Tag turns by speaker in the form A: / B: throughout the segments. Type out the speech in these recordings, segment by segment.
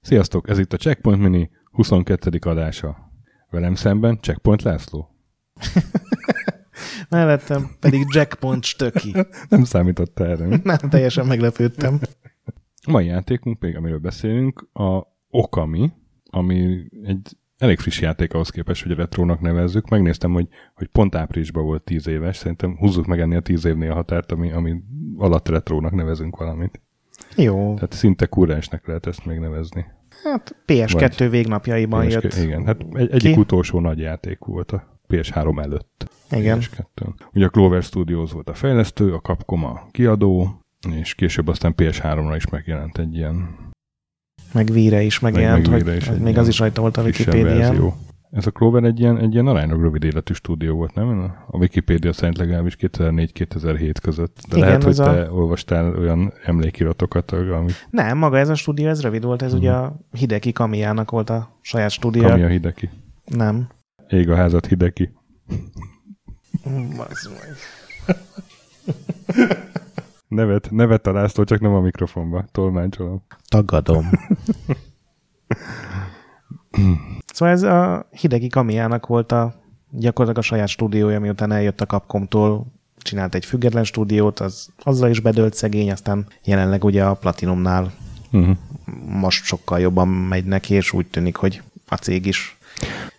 A: Sziasztok, ez itt a Checkpoint Mini 22. adása. Velem szemben Checkpoint László.
B: Mellettem pedig Jackpont stöki.
A: Nem számított erre.
B: Nem, teljesen meglepődtem.
A: A mai játékunk, még amiről beszélünk, a Okami, ami egy elég friss játék ahhoz képest, hogy a retrónak nevezzük. Megnéztem, hogy, hogy pont áprilisban volt 10 éves. Szerintem húzzuk meg ennél a 10 évnél a határt, ami, ami alatt retrónak nevezünk valamit.
B: Jó.
A: Tehát szinte kurrensnek lehet ezt még nevezni.
B: Hát PS2
A: Vagy-
B: végnapjaiban
A: PS2
B: jött.
A: Igen, hát egy, egyik utolsó nagy játék volt a PS3 előtt.
B: Igen.
A: PS2. Ugye a Clover Studios volt a fejlesztő, a Capcom a kiadó, és később aztán PS3-ra is megjelent egy ilyen
B: Meg víre is megjelent,
A: meg
B: hogy
A: is
B: hogy
A: egy
B: még az is rajta volt a Wikipédián.
A: Ez a Clover egy ilyen, egy ilyen aránylag rövid életű stúdió volt, nem? A Wikipédia szerint legalábbis 2004-2007 között. De
B: Igen,
A: lehet, hogy
B: ez a-
A: te olvastál olyan emlékiratokat, amit
B: Nem, maga ez a stúdió, ez rövid volt, ez
A: Mhm.
B: ugye a Hideki Kamiának volt a saját stúdió.
A: Kamiya Hideki.
B: Nem.
A: Ég a házat Hideki.
B: Meg.
A: Nevet, nevet találsztól, csak nem a mikrofonba. Tolmácsolom.
B: Tagadom. szóval ez a Hideki Kamiának volt a gyakorlatilag a saját stúdiója, miután eljött a Capcomtól, csinált egy független stúdiót, az azzal is bedölt szegény, aztán jelenleg ugye a Platinumnál
A: Uh-huh.
B: most sokkal jobban megy neki, és úgy tűnik, hogy a cég is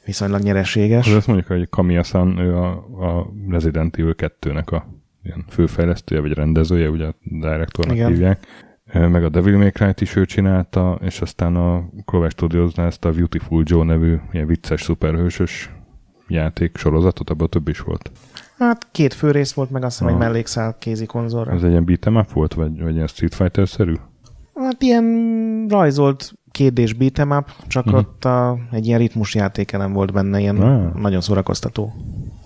B: viszonylag nyereséges.
A: Az azt mondjuk, hogy Kamiya-san, ő a, a Resident Evil 2-nek a ilyen főfejlesztője, vagy rendezője, ugye a direktornak
B: Igen.
A: hívják. Meg a Devil May Cry-t is ő csinálta, és aztán a Clover Studiosnál ezt a Beautiful Joe nevű ilyen vicces, szuperhősös játék sorozatot, abban több is volt.
B: Hát két főrész volt, meg azt hiszem
A: Aha.
B: mellékszál kézi konzolra.
A: Ez egy ilyen beat'em up volt, vagy, vagy ilyen Street Fighter-szerű?
B: Hát ilyen rajzolt kérdés beat'em up, csak uh-huh. ott a, egy ilyen ritmusjátékelem volt benne, ilyen
A: Ah.
B: nagyon szórakoztató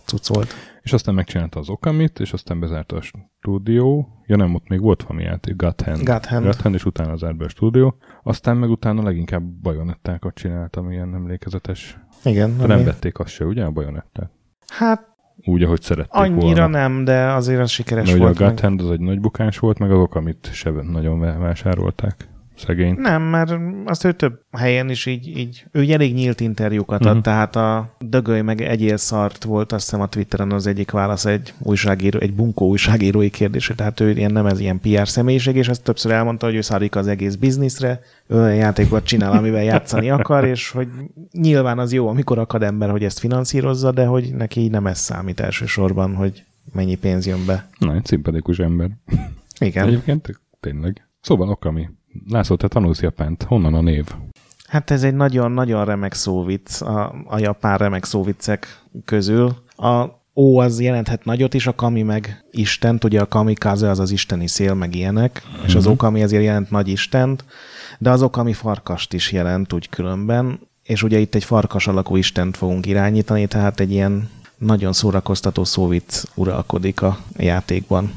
B: cucc volt.
A: És aztán megcsinálta az Okamit, és aztán bezárta a stúdió. Ja nem, ott még volt valami játék, God Hand.
B: God Hand.
A: God Hand, és utána zárt be a stúdió. Aztán meg utána leginkább bajonettákat csináltam, ilyen emlékezetes.
B: Igen.
A: De
B: ami-
A: nem vették azt se, ugye, a bajonettát?
B: Hát
A: Úgy, ahogy szerették
B: annyira
A: volna.
B: nem, de azért az sikeres
A: Mert ugye a
B: volt. Meg.
A: Hand az egy nagy bukás volt, meg az Okamit se nagyon vásárolták. Szegény.
B: Nem, mert azt ő több helyen is így, így ő ugye elég nyílt interjúkat ad,
A: Mhm.
B: tehát a dögölj meg egyél szart volt, azt hiszem a Twitteren az egyik válasz egy újságíró, egy bunkó újságírói kérdésre, tehát ő ilyen nem ez ilyen PR személyiség, és ezt többször elmondta, hogy ő szarik az egész bizniszre, ő olyan játékot csinál, amivel játszani akar, és hogy nyilván az jó, amikor akad ember, hogy ezt finanszírozza, de hogy neki nem ez számít elsősorban, hogy mennyi pénz jön be.
A: Na, egy szimpatikus ember.
B: Igen.
A: Egyébként tényleg. Szóval Okami. László, te tanulsz japánt. Honnan a név?
B: Hát ez egy nagyon-nagyon remek szóvic a, a japán remek szóvicek közül. A ó az jelenthet nagyot is, a kami meg istent, ugye a kamikaze az az isteni szél, meg ilyenek, mm-hmm. és az okami ezért jelent nagy istent, de az okami farkast is jelent úgy különben, és ugye itt egy farkas alakú istent fogunk irányítani, tehát egy ilyen nagyon szórakoztató szóvic uralkodik a játékban.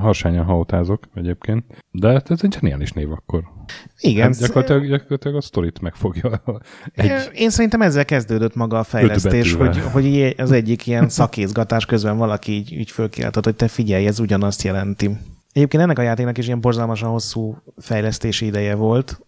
A: Harsányan hautázok egyébként, de hát ez egy zseniális név akkor.
B: Igen,
A: Hát gyakorlatilag, gyakorlatilag a sztorit megfogja egy...
B: Én szerintem ezzel kezdődött maga a fejlesztés, hogy, hogy az egyik ilyen szakézgatás közben valaki így, így fölkiáltott, hogy te figyelj, ez ugyanazt jelenti. Egyébként ennek a játéknak is ilyen borzalmasan hosszú fejlesztési ideje volt,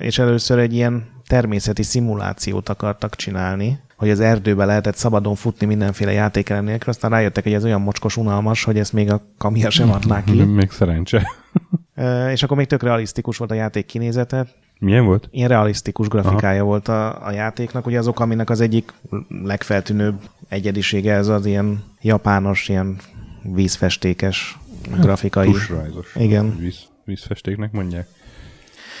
B: és először egy ilyen természeti szimulációt akartak csinálni, hogy az erdőbe lehetett szabadon futni mindenféle játékelem nélkül, aztán rájöttek, hogy ez olyan mocskos unalmas, hogy ezt még a kamia sem adná ki.
A: Még szerencse.
B: És akkor még tök realisztikus volt a játék kinézete,
A: Milyen volt?
B: ilyen realisztikus grafikája Aha. volt a, a játéknak. Ugye azok, aminek az egyik legfeltűnőbb egyedisége ez az ilyen japános, ilyen vízfestékes grafikai.
A: Tusrajzos.
B: Igen.
A: Víz, vízfestéknek mondják.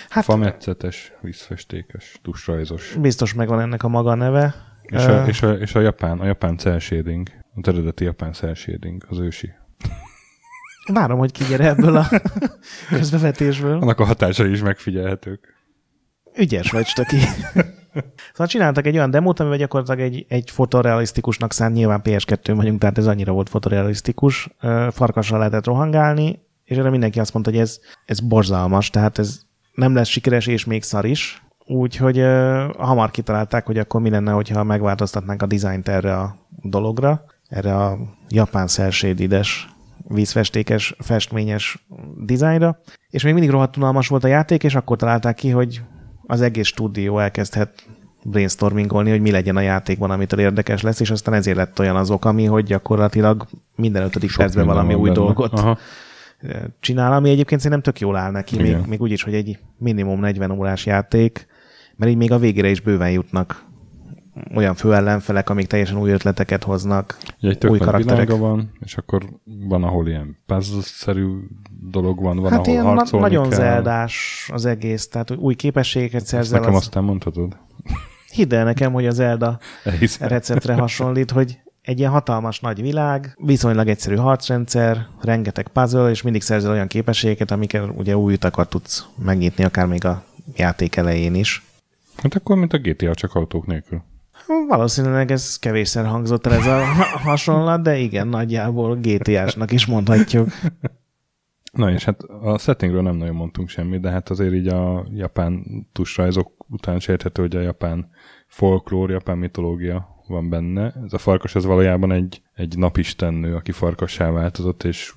B: Hát
A: Fametszetes, vízfestékes, tusrajzos.
B: biztos megvan ennek a maga neve.
A: És a, és a, és a japán, a japán cel shading, az eredeti japán cel shading, az ősi.
B: Várom, hogy kigyere ebből a közbevetésből.
A: Annak a hatásai is megfigyelhetők.
B: Ügyes vagy, Stöki. Szóval csináltak egy olyan demót, amivel gyakorlatilag egy, egy fotorealisztikusnak szánt, nyilván PS2 vagyunk, tehát ez annyira volt fotorealisztikus, ö, farkasra lehetett rohangálni, és erre mindenki azt mondta, hogy ez, ez borzalmas, tehát ez nem lesz sikeres, és még szar is. Úgyhogy uh, hamar kitalálták, hogy akkor mi lenne, hogyha megváltoztatnánk a dizájnt erre a dologra, erre a japán szersédides vízfestékes, festményes dizájnra, és még mindig rohadt unalmas volt a játék, és akkor találták ki, hogy az egész stúdió elkezdhet brainstormingolni, hogy mi legyen a játékban, amitől érdekes lesz, és aztán ezért lett olyan az ami, hogy gyakorlatilag minden ötödik Sok percben valami új benne. dolgot Aha. csinál, ami egyébként szerintem tök jól áll neki, még, még úgy is, hogy egy minimum 40 órás játék, mert így még a végére is bőven jutnak olyan főellenfelek, amik teljesen új ötleteket hoznak,
A: ja, egy új karakterek. van, és akkor van, ahol ilyen puzzle-szerű dolog van, van, hát ahol ilyen harcolni
B: nagyon
A: kell.
B: zeldás az egész, tehát új képességeket szerzel.
A: nekem az... aztán mondhatod.
B: Hidd el nekem, hogy a Zelda receptre hasonlít, hogy egy ilyen hatalmas nagy világ, viszonylag egyszerű harcrendszer, rengeteg puzzle, és mindig szerzel olyan képességeket, amikkel ugye új utakat tudsz megnyitni, akár még a játék elején is.
A: Hát akkor, mint a GTA, csak autók nélkül.
B: Valószínűleg ez kevésszer hangzott el ez a hasonlat, de igen, nagyjából GTA-snak is mondhatjuk.
A: Na és hát a settingről nem nagyon mondtunk semmit, de hát azért így a japán tusrajzok után is érthető, hogy a japán folklór, japán mitológia van benne. Ez a farkas ez valójában egy, egy napistennő, aki farkassá változott, és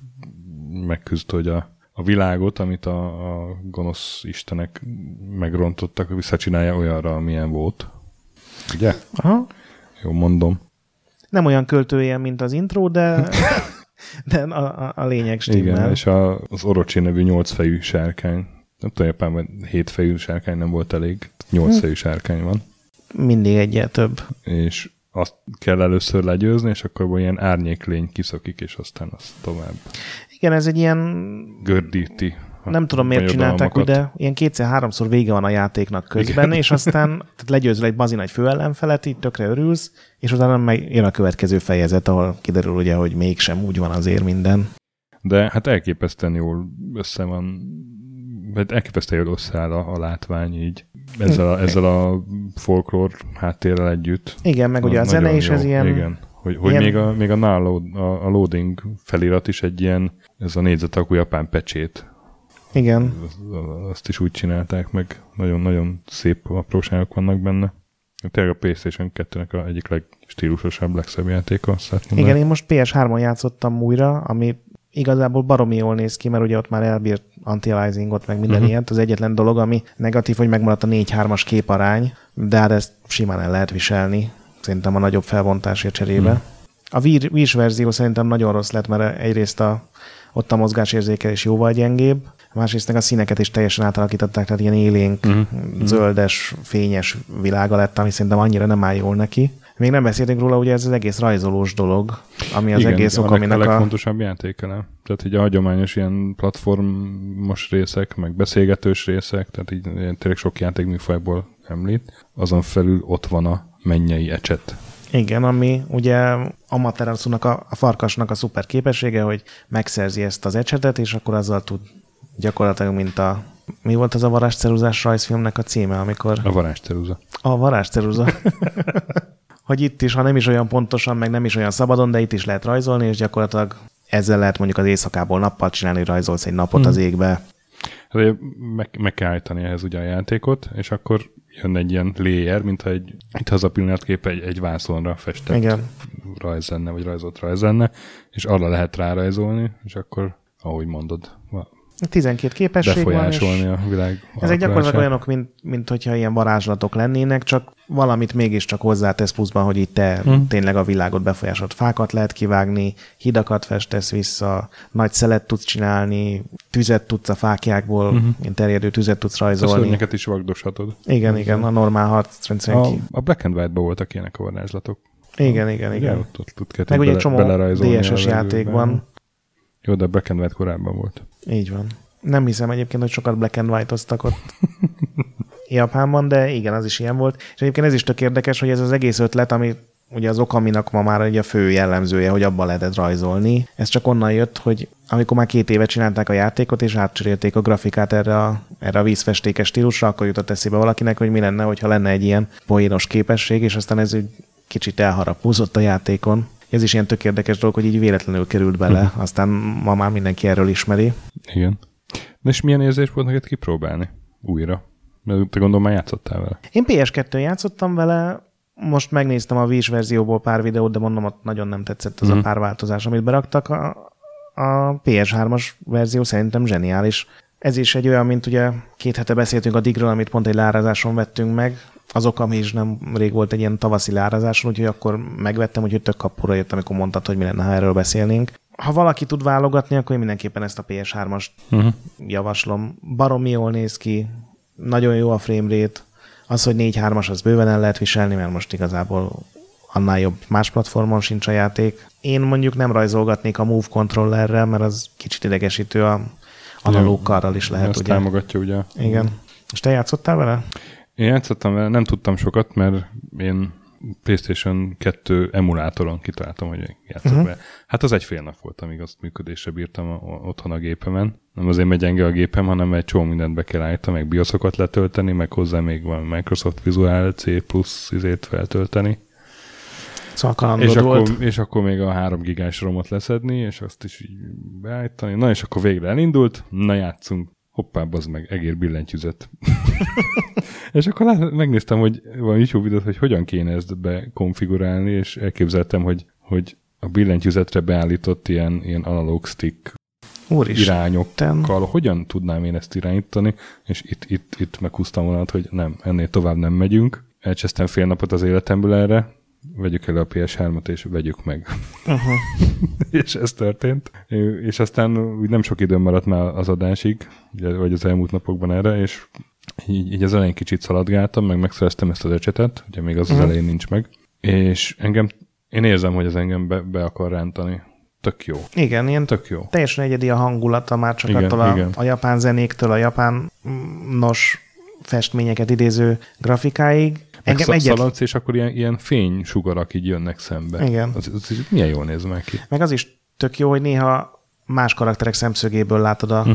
A: megküzd, hogy a, a világot, amit a, a gonosz istenek megrontottak, visszacsinálja olyanra, amilyen volt. Ugye?
B: Aha.
A: Jó, mondom.
B: Nem olyan költője, mint az intro, de, de a, a, a lényeg stimmel.
A: Igen, és a, az Orochi nevű nyolcfejű sárkány. Nem tudom, Japánban hétfejű sárkány nem volt elég. Nyolcfejű sárkány van.
B: Mindig egyet több.
A: És azt kell először legyőzni, és akkor ilyen árnyéklény kiszakik, és aztán azt tovább.
B: Igen, ez egy ilyen...
A: Gördíti
B: nem tudom, miért csinálták de ilyen kétszer-háromszor vége van a játéknak közben, Igen. és aztán tehát legyőzöl egy bazin egy főellenfelet, így tökre örülsz, és utána meg jön a következő fejezet, ahol kiderül ugye, hogy mégsem úgy van azért minden.
A: De hát elképesztően jól össze van, vagy elképesztően jól összeáll a, a látvány így, ezzel a, ezzel a folklór háttérrel együtt.
B: Igen, meg ugye a zene is ez ilyen...
A: Igen, hogy, hogy ilyen... még, a, még a, náló, a, a loading felirat is egy ilyen, ez a négyzetakú japán pecsét
B: igen.
A: Azt is úgy csinálták meg, nagyon-nagyon szép apróságok vannak benne. Tényleg a PlayStation 2-nek a egyik legstílusosabb, legszebb játéka, azt
B: Igen, én most PS3-on játszottam újra, ami igazából baromi jól néz ki, mert ugye ott már elbírt anti-aliasingot, meg minden uh-huh. ilyet. Az egyetlen dolog, ami negatív, hogy megmaradt a 4-3-as képarány, de hát ezt simán el lehet viselni, szerintem a nagyobb felbontásért cserébe. Uh-huh. A Wii verzió szerintem nagyon rossz lett, mert egyrészt a, ott a mozgásérzékelés jóval gyengébb, másrészt a színeket is teljesen átalakították, tehát ilyen élénk, uh-huh. zöldes, fényes világa lett, ami szerintem annyira nem áll jól neki. Még nem beszéltünk róla, ugye ez az egész rajzolós dolog, ami az Igen, egész ok, aminek
A: a... legfontosabb játékele. Tehát így a hagyományos ilyen platformos részek, meg beszélgetős részek, tehát így tényleg sok játékműfajból említ. Azon felül ott van a mennyei ecset.
B: Igen, ami ugye Amaterasu-nak, a, a farkasnak a szuper képessége, hogy megszerzi ezt az ecsetet, és akkor azzal tud gyakorlatilag, mint a mi volt az a varázsceruzás rajzfilmnek a címe, amikor...
A: A varázsceruza.
B: A varázsceruza. hogy itt is, ha nem is olyan pontosan, meg nem is olyan szabadon, de itt is lehet rajzolni, és gyakorlatilag ezzel lehet mondjuk az éjszakából nappal csinálni, rajzolsz egy napot hmm. az égbe.
A: Hát, meg, meg kell állítani ehhez ugye a játékot, és akkor jön egy ilyen layer, mintha egy, itt az a pillanatkép egy, egy vászonra festett Igen. rajz lenne, vagy rajzolt rajz lenne, és arra lehet rárajzolni, és akkor, ahogy mondod,
B: 12 képesség van, és
A: a világ
B: Ezek gyakorlatilag olyanok, mint, mint hogyha ilyen varázslatok lennének, csak valamit mégiscsak hozzátesz pluszban, hogy itt te hmm. tényleg a világot befolyásolt fákat lehet kivágni, hidakat festesz vissza, nagy szelet tudsz csinálni, tüzet tudsz a fákjákból, hmm. ilyen terjedő tüzet tudsz rajzolni. A
A: szörnyeket is vagdoshatod.
B: Igen, igen, a normál harcrendszeren
A: a, a Black and White-ban voltak ilyenek a varázslatok.
B: Igen, igen, igen.
A: Ott, ott, ott
B: Meg ugye egy csomó DSS játékban.
A: Jó, de Black and White korábban volt.
B: Így van. Nem hiszem egyébként, hogy sokat black and white-oztak ott Japánban, de igen, az is ilyen volt. És egyébként ez is tök érdekes, hogy ez az egész ötlet, ami ugye az okaminak ma már egy a fő jellemzője, hogy abban lehetett rajzolni. Ez csak onnan jött, hogy amikor már két éve csinálták a játékot, és átcserélték a grafikát erre a, erre a vízfestékes stílusra, akkor jutott eszébe valakinek, hogy mi lenne, hogyha lenne egy ilyen poénos képesség, és aztán ez egy kicsit elharapózott a játékon. Ez is ilyen tök érdekes dolog, hogy így véletlenül került bele, uh-huh. aztán ma már mindenki erről ismeri.
A: Igen. Na és milyen érzés volt neked kipróbálni újra? Mert te gondolom már játszottál vele.
B: Én PS2-n játszottam vele, most megnéztem a Wii verzióból pár videót, de mondom, ott nagyon nem tetszett az mm. a pár változás, amit beraktak. A, a PS3-as verzió szerintem zseniális. Ez is egy olyan, mint ugye két hete beszéltünk a Digről, amit pont egy lárazáson vettünk meg. Azok, ami is nem rég volt egy ilyen tavaszi lárazáson, úgyhogy akkor megvettem, úgyhogy tök kapura jött, amikor mondtad, hogy mi lenne, ha erről beszélnénk. Ha valaki tud válogatni, akkor én mindenképpen ezt a PS3-ast uh-huh. javaslom. Baromi jól néz ki, nagyon jó a framerate, az, hogy 4-3-as, az bőven el lehet viselni, mert most igazából annál jobb más platformon sincs a játék. Én mondjuk nem rajzolgatnék a Move controllerrel, mert az kicsit idegesítő a analóg karral is lehet,
A: Ezt ugye. támogatja, ugye.
B: Igen. És te játszottál vele?
A: Én játszottam vele, nem tudtam sokat, mert én PlayStation 2 emulátoron kitaláltam, hogy játszok uh-huh. vele. Hát az egy fél nap volt, amíg azt működésre bírtam a, a, otthon a gépemen. Nem azért megy gyenge a gépem, hanem egy csomó mindent be kell állítani, meg bioszokat letölteni, meg hozzá még van Microsoft Visual C plusz izét feltölteni.
B: Szóval
A: és
B: volt.
A: akkor, és akkor még a 3 gigás romot leszedni, és azt is így beállítani. Na, és akkor végre elindult, na játszunk. Hoppá, az meg, egér billentyűzet. és akkor lát, megnéztem, hogy van YouTube videót, hogy hogyan kéne ezt bekonfigurálni, és elképzeltem, hogy, hogy a billentyűzetre beállított ilyen, ilyen analóg stick Úristen. irányokkal, hogyan tudnám én ezt irányítani, és itt, itt, itt meghúztam volna, hogy nem, ennél tovább nem megyünk. Elcsesztem fél napot az életemből erre, vegyük el a PS3-at, és vegyük meg. Uh-huh. és ez történt. És aztán úgy nem sok időm maradt már az adásig, vagy az elmúlt napokban erre, és így, így az elején kicsit szaladgáltam, meg megszereztem ezt az ecsetet, ugye még az uh-huh. az elején nincs meg, és engem, én érzem, hogy az engem be, be akar rántani. Tök jó.
B: Igen, ilyen tök jó. Teljesen egyedi a hangulata már csak igen, attól a, igen. a japán zenéktől, a japán nos festményeket idéző grafikáig,
A: Engem egyet... és akkor ilyen, ilyen fénysugarak így jönnek szembe.
B: Igen.
A: Az, az, az, milyen jól néz meg ki.
B: Meg az is tök jó, hogy néha más karakterek szemszögéből látod a, mm.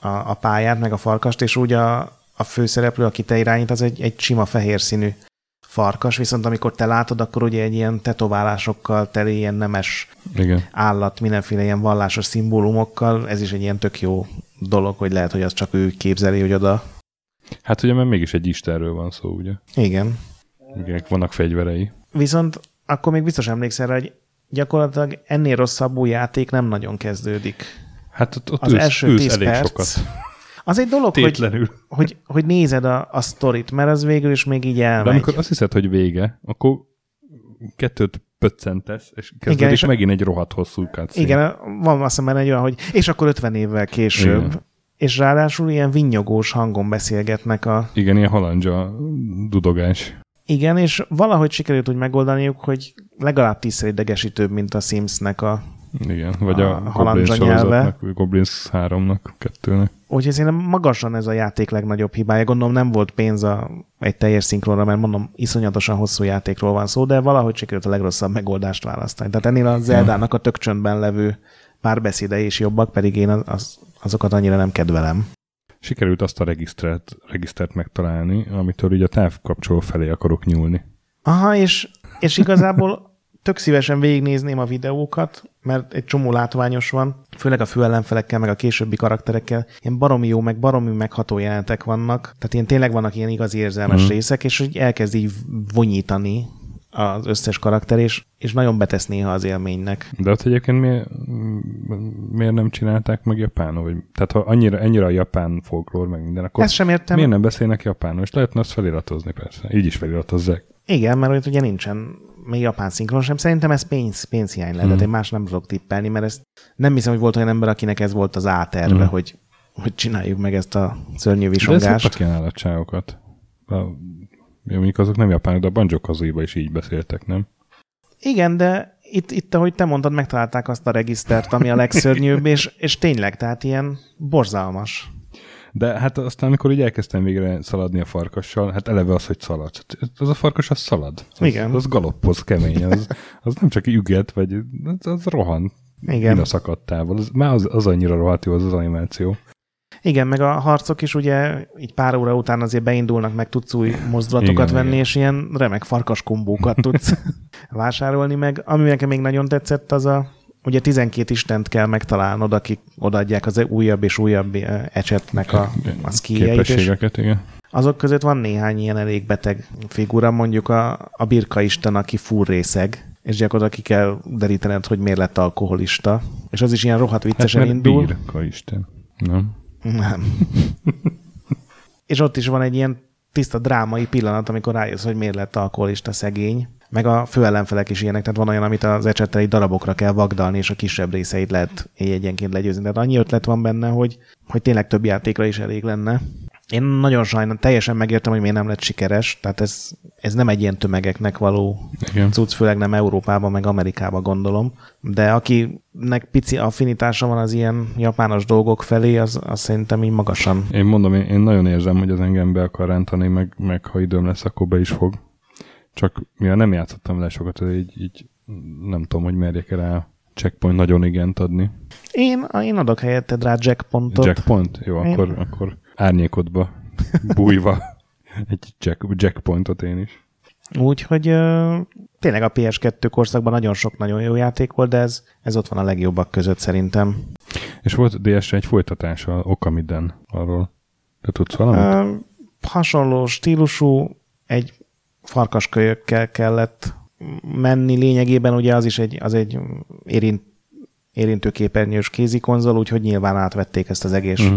B: a, a pályát, meg a farkast, és úgy a, a főszereplő, aki te irányít, az egy, egy sima fehér színű farkas, viszont amikor te látod, akkor ugye egy ilyen tetoválásokkal teli, ilyen nemes Igen. állat, mindenféle ilyen vallásos szimbólumokkal, ez is egy ilyen tök jó dolog, hogy lehet, hogy az csak ő képzeli, hogy oda
A: Hát ugye, mert mégis egy istenről van szó, ugye?
B: Igen.
A: Igen, vannak fegyverei.
B: Viszont akkor még biztos emlékszel rá, hogy gyakorlatilag ennél rosszabbú játék nem nagyon kezdődik.
A: Hát ott, ott az ülsz, első 10 elég perc, sokat.
B: Az egy dolog, hogy, hogy, hogy nézed a, a sztorit, mert az végül is még így elmegy.
A: De amikor azt hiszed, hogy vége, akkor kettőt pöccentesz, és kezdődik igen, és megint egy rohadt hosszú cutscene.
B: Igen, van azt hiszem egy olyan, hogy és akkor 50 évvel később. Igen és ráadásul ilyen vinnyogós hangon beszélgetnek a...
A: Igen, ilyen halandzsa dudogás.
B: Igen, és valahogy sikerült úgy megoldaniuk, hogy legalább tízszer idegesítőbb, mint a Simsnek a
A: igen, vagy a, a Goblins vagy Goblins 3-nak, 2-nek.
B: Úgyhogy szerintem magasan ez a játék legnagyobb hibája. Gondolom nem volt pénz a, egy teljes szinkronra, mert mondom, iszonyatosan hosszú játékról van szó, de valahogy sikerült a legrosszabb megoldást választani. Tehát ennél a Zeldának a tök csöndben levő párbeszédei is jobbak, pedig én az, azokat annyira nem kedvelem.
A: Sikerült azt a regisztert, regisztert megtalálni, amitől így a távkapcsoló felé akarok nyúlni.
B: Aha, és, és igazából tök szívesen végignézném a videókat, mert egy csomó látványos van, főleg a főellenfelekkel, meg a későbbi karakterekkel. Ilyen baromi jó, meg baromi megható jelenetek vannak, tehát ilyen tényleg vannak ilyen igazi érzelmes mm. részek, és hogy elkezd így vonyítani az összes karakter, és, és nagyon betesz néha az élménynek.
A: De ott egyébként miért, miért nem csinálták meg japánul? Vagy, tehát ha annyira, ennyire a japán folklór, meg minden, akkor
B: Ezt sem értem.
A: miért nem beszélnek japánul? És lehetne azt feliratozni persze. Így is feliratozzák.
B: Igen, mert ott ugye nincsen még japán szinkron sem. Szerintem ez pénz, pénzhiány lehet, hmm. én más nem tudok tippelni, mert ezt nem hiszem, hogy volt olyan ember, akinek ez volt az áterve, hmm. hogy, hogy csináljuk meg ezt a szörnyű visongást.
A: De ilyen állatságokat. Jó, mondjuk azok nem japánok, de a banjo kazooie is így beszéltek, nem?
B: Igen, de itt, itt, ahogy te mondtad, megtalálták azt a regisztert, ami a legszörnyűbb, és, és tényleg, tehát ilyen borzalmas.
A: De hát aztán, amikor így elkezdtem végre szaladni a farkassal, hát eleve az, hogy szalad. Az a farkas, az szalad. Az,
B: Igen.
A: Az galoppoz kemény. Az, az nem csak üget, vagy az, az rohan. Igen. a szakadtával. Az, már az, az annyira rohadt jó az az animáció.
B: Igen, meg a harcok is ugye így pár óra után azért beindulnak, meg tudsz új mozdulatokat igen, venni, igen. és ilyen remek farkas kombókat tudsz vásárolni meg. Ami nekem még nagyon tetszett, az a ugye 12 istent kell megtalálnod, akik odaadják az újabb és újabb eh, ecsetnek a, a
A: skijeit. Képességeket, igen.
B: Azok között van néhány ilyen elég beteg figura, mondjuk a, a birka isten, aki furrészeg, és gyakorlatilag ki kell derítened, hogy miért lett alkoholista. És az is ilyen rohadt viccesen
A: hát,
B: indul.
A: birka isten. Nem?
B: Nem. és ott is van egy ilyen tiszta drámai pillanat, amikor rájössz, hogy miért lett alkoholista szegény. Meg a főellenfelek is ilyenek, tehát van olyan, amit az ecsettel darabokra kell vagdalni, és a kisebb részeit lehet egyenként legyőzni. Tehát annyi ötlet van benne, hogy, hogy tényleg több játékra is elég lenne. Én nagyon sajnálom, teljesen megértem, hogy miért nem lett sikeres, tehát ez, ez nem egy ilyen tömegeknek való
A: Igen.
B: cucc, főleg nem Európában, meg Amerikában gondolom, de akinek pici affinitása van az ilyen japános dolgok felé, az, az szerintem így magasan.
A: Én mondom, én, én nagyon érzem, hogy az engem be akar rántani, meg, meg ha időm lesz, akkor be is fog. Csak mivel nem játszottam le sokat, így, így nem tudom, hogy merjek rá checkpoint nagyon igent adni.
B: Én, én adok helyetted rá jackpontot.
A: Jackpoint? Jó,
B: Én-
A: akkor, akkor árnyékodba bújva egy jack, jackpointot én is.
B: Úgyhogy tényleg a PS2 korszakban nagyon sok nagyon jó játék volt, de ez, ez ott van a legjobbak között szerintem.
A: És volt DS-re egy folytatása Okamiden arról. Te tudsz valamit?
B: Ö, hasonló stílusú, egy farkaskölyökkel kellett menni lényegében, ugye az is egy, az egy érint, érintőképernyős kézikonzol, úgyhogy nyilván átvették ezt az egész
A: Mhm.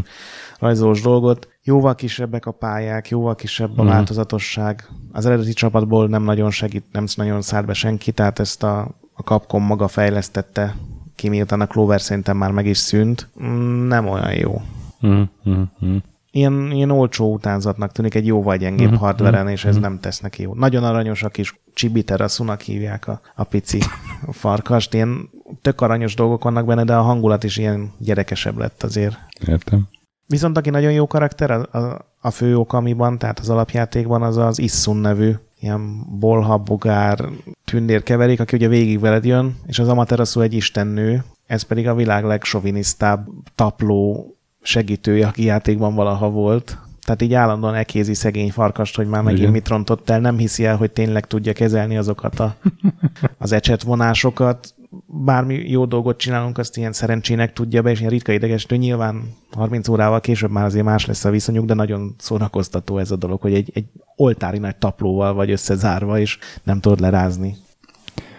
B: Rajzolós dolgot. Jóval kisebbek a pályák, jóval kisebb a
A: Mhm.
B: változatosság. Az eredeti csapatból nem nagyon segít, nem nagyon szállt be senki, tehát ezt a, a Capcom maga fejlesztette ki, miután a Clover szerintem már meg is szűnt. Mm, Nem olyan jó.
A: Mm, mm, mm.
B: Ilyen, ilyen olcsó utánzatnak tűnik egy jóval gyengébb
A: Mhm,
B: hardveren, és ez nem tesz neki jó. Nagyon aranyos a kis Chibitarasunak hívják a, a pici farkast. Ilyen tök aranyos dolgok vannak benne, de a hangulat is ilyen gyerekesebb lett azért.
A: Értem.
B: Viszont aki nagyon jó karakter a, a, a fő okamiban, tehát az alapjátékban, az az Issun nevű ilyen bolha, bogár, tündér keverék, aki ugye végig veled jön, és az Amaterasu egy istennő, ez pedig a világ legsovinisztább tapló segítője, aki játékban valaha volt. Tehát így állandóan ekézi szegény farkast, hogy már megint
A: Igen.
B: mit rontott el, nem hiszi el, hogy tényleg tudja kezelni azokat a, az ecset vonásokat. Bármi jó dolgot csinálunk, azt ilyen szerencsének tudja be, és ilyen ritka idegesítő. Nyilván 30 órával később már azért más lesz a viszonyuk, de nagyon szórakoztató ez a dolog, hogy egy, egy oltári nagy taplóval vagy összezárva, és nem tudod lerázni.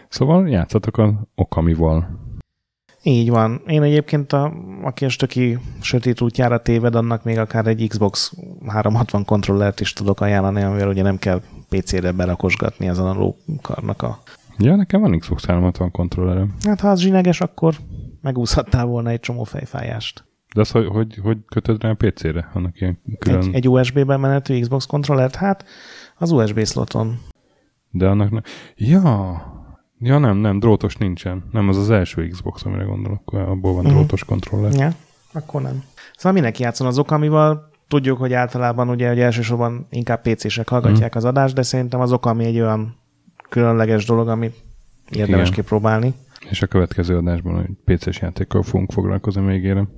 A: Szóval játszatok a Okamival.
B: Így van. Én egyébként, a, aki a stöki sötét útjára téved, annak még akár egy Xbox 360 kontrollert is tudok ajánlani, amivel ugye nem kell PC-re berakosgatni ezen a lókarnak a...
A: Ja, nekem van Xbox 360 kontrollerem.
B: Hát ha az zsineges, akkor megúszhattál volna egy csomó fejfájást.
A: De az, hogy, hogy, hogy kötöd rá a PC-re? Annak ilyen külön...
B: Egy, egy USB-ben menetű Xbox kontrollert? Hát az USB szloton.
A: De annak ne... Ja, ja nem, nem, drótos nincsen. Nem, az az első Xbox, amire gondolok, abból van
B: Mhm.
A: drótos kontroller.
B: Ja, akkor nem. Szóval mindenki játszon az okamival. Tudjuk, hogy általában ugye hogy elsősorban inkább PC-sek hallgatják
A: Mhm.
B: az adást, de szerintem az okami egy olyan különleges dolog, amit érdemes
A: Igen.
B: kipróbálni.
A: És a következő adásban egy PC-s játékkal fogunk foglalkozni, még érem.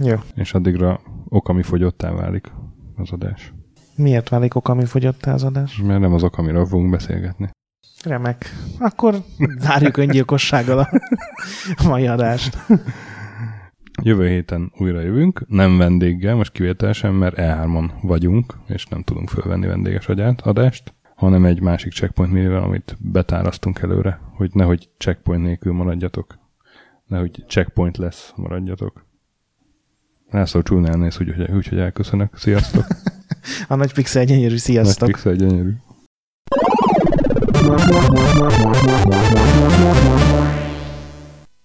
B: Jó.
A: És addigra Okami fogyottá válik az adás.
B: Miért válik okami fogyottá az adás?
A: Mert nem az Okamiról fogunk beszélgetni.
B: Remek. Akkor zárjuk öngyilkossággal a mai adást.
A: Jövő héten újra jövünk, nem vendéggel, most kivételesen, mert E3-on vagyunk, és nem tudunk fölvenni vendéges adást, hanem egy másik checkpoint minivel, amit betárasztunk előre, hogy nehogy checkpoint nélkül maradjatok. Nehogy checkpoint lesz, maradjatok. László csúnyán néz, úgyhogy úgy, hogy elköszönök. Sziasztok!
B: A nagy pixel gyönyörű,
A: Nagy
B: sziasztok!
A: pixel gyönyörű.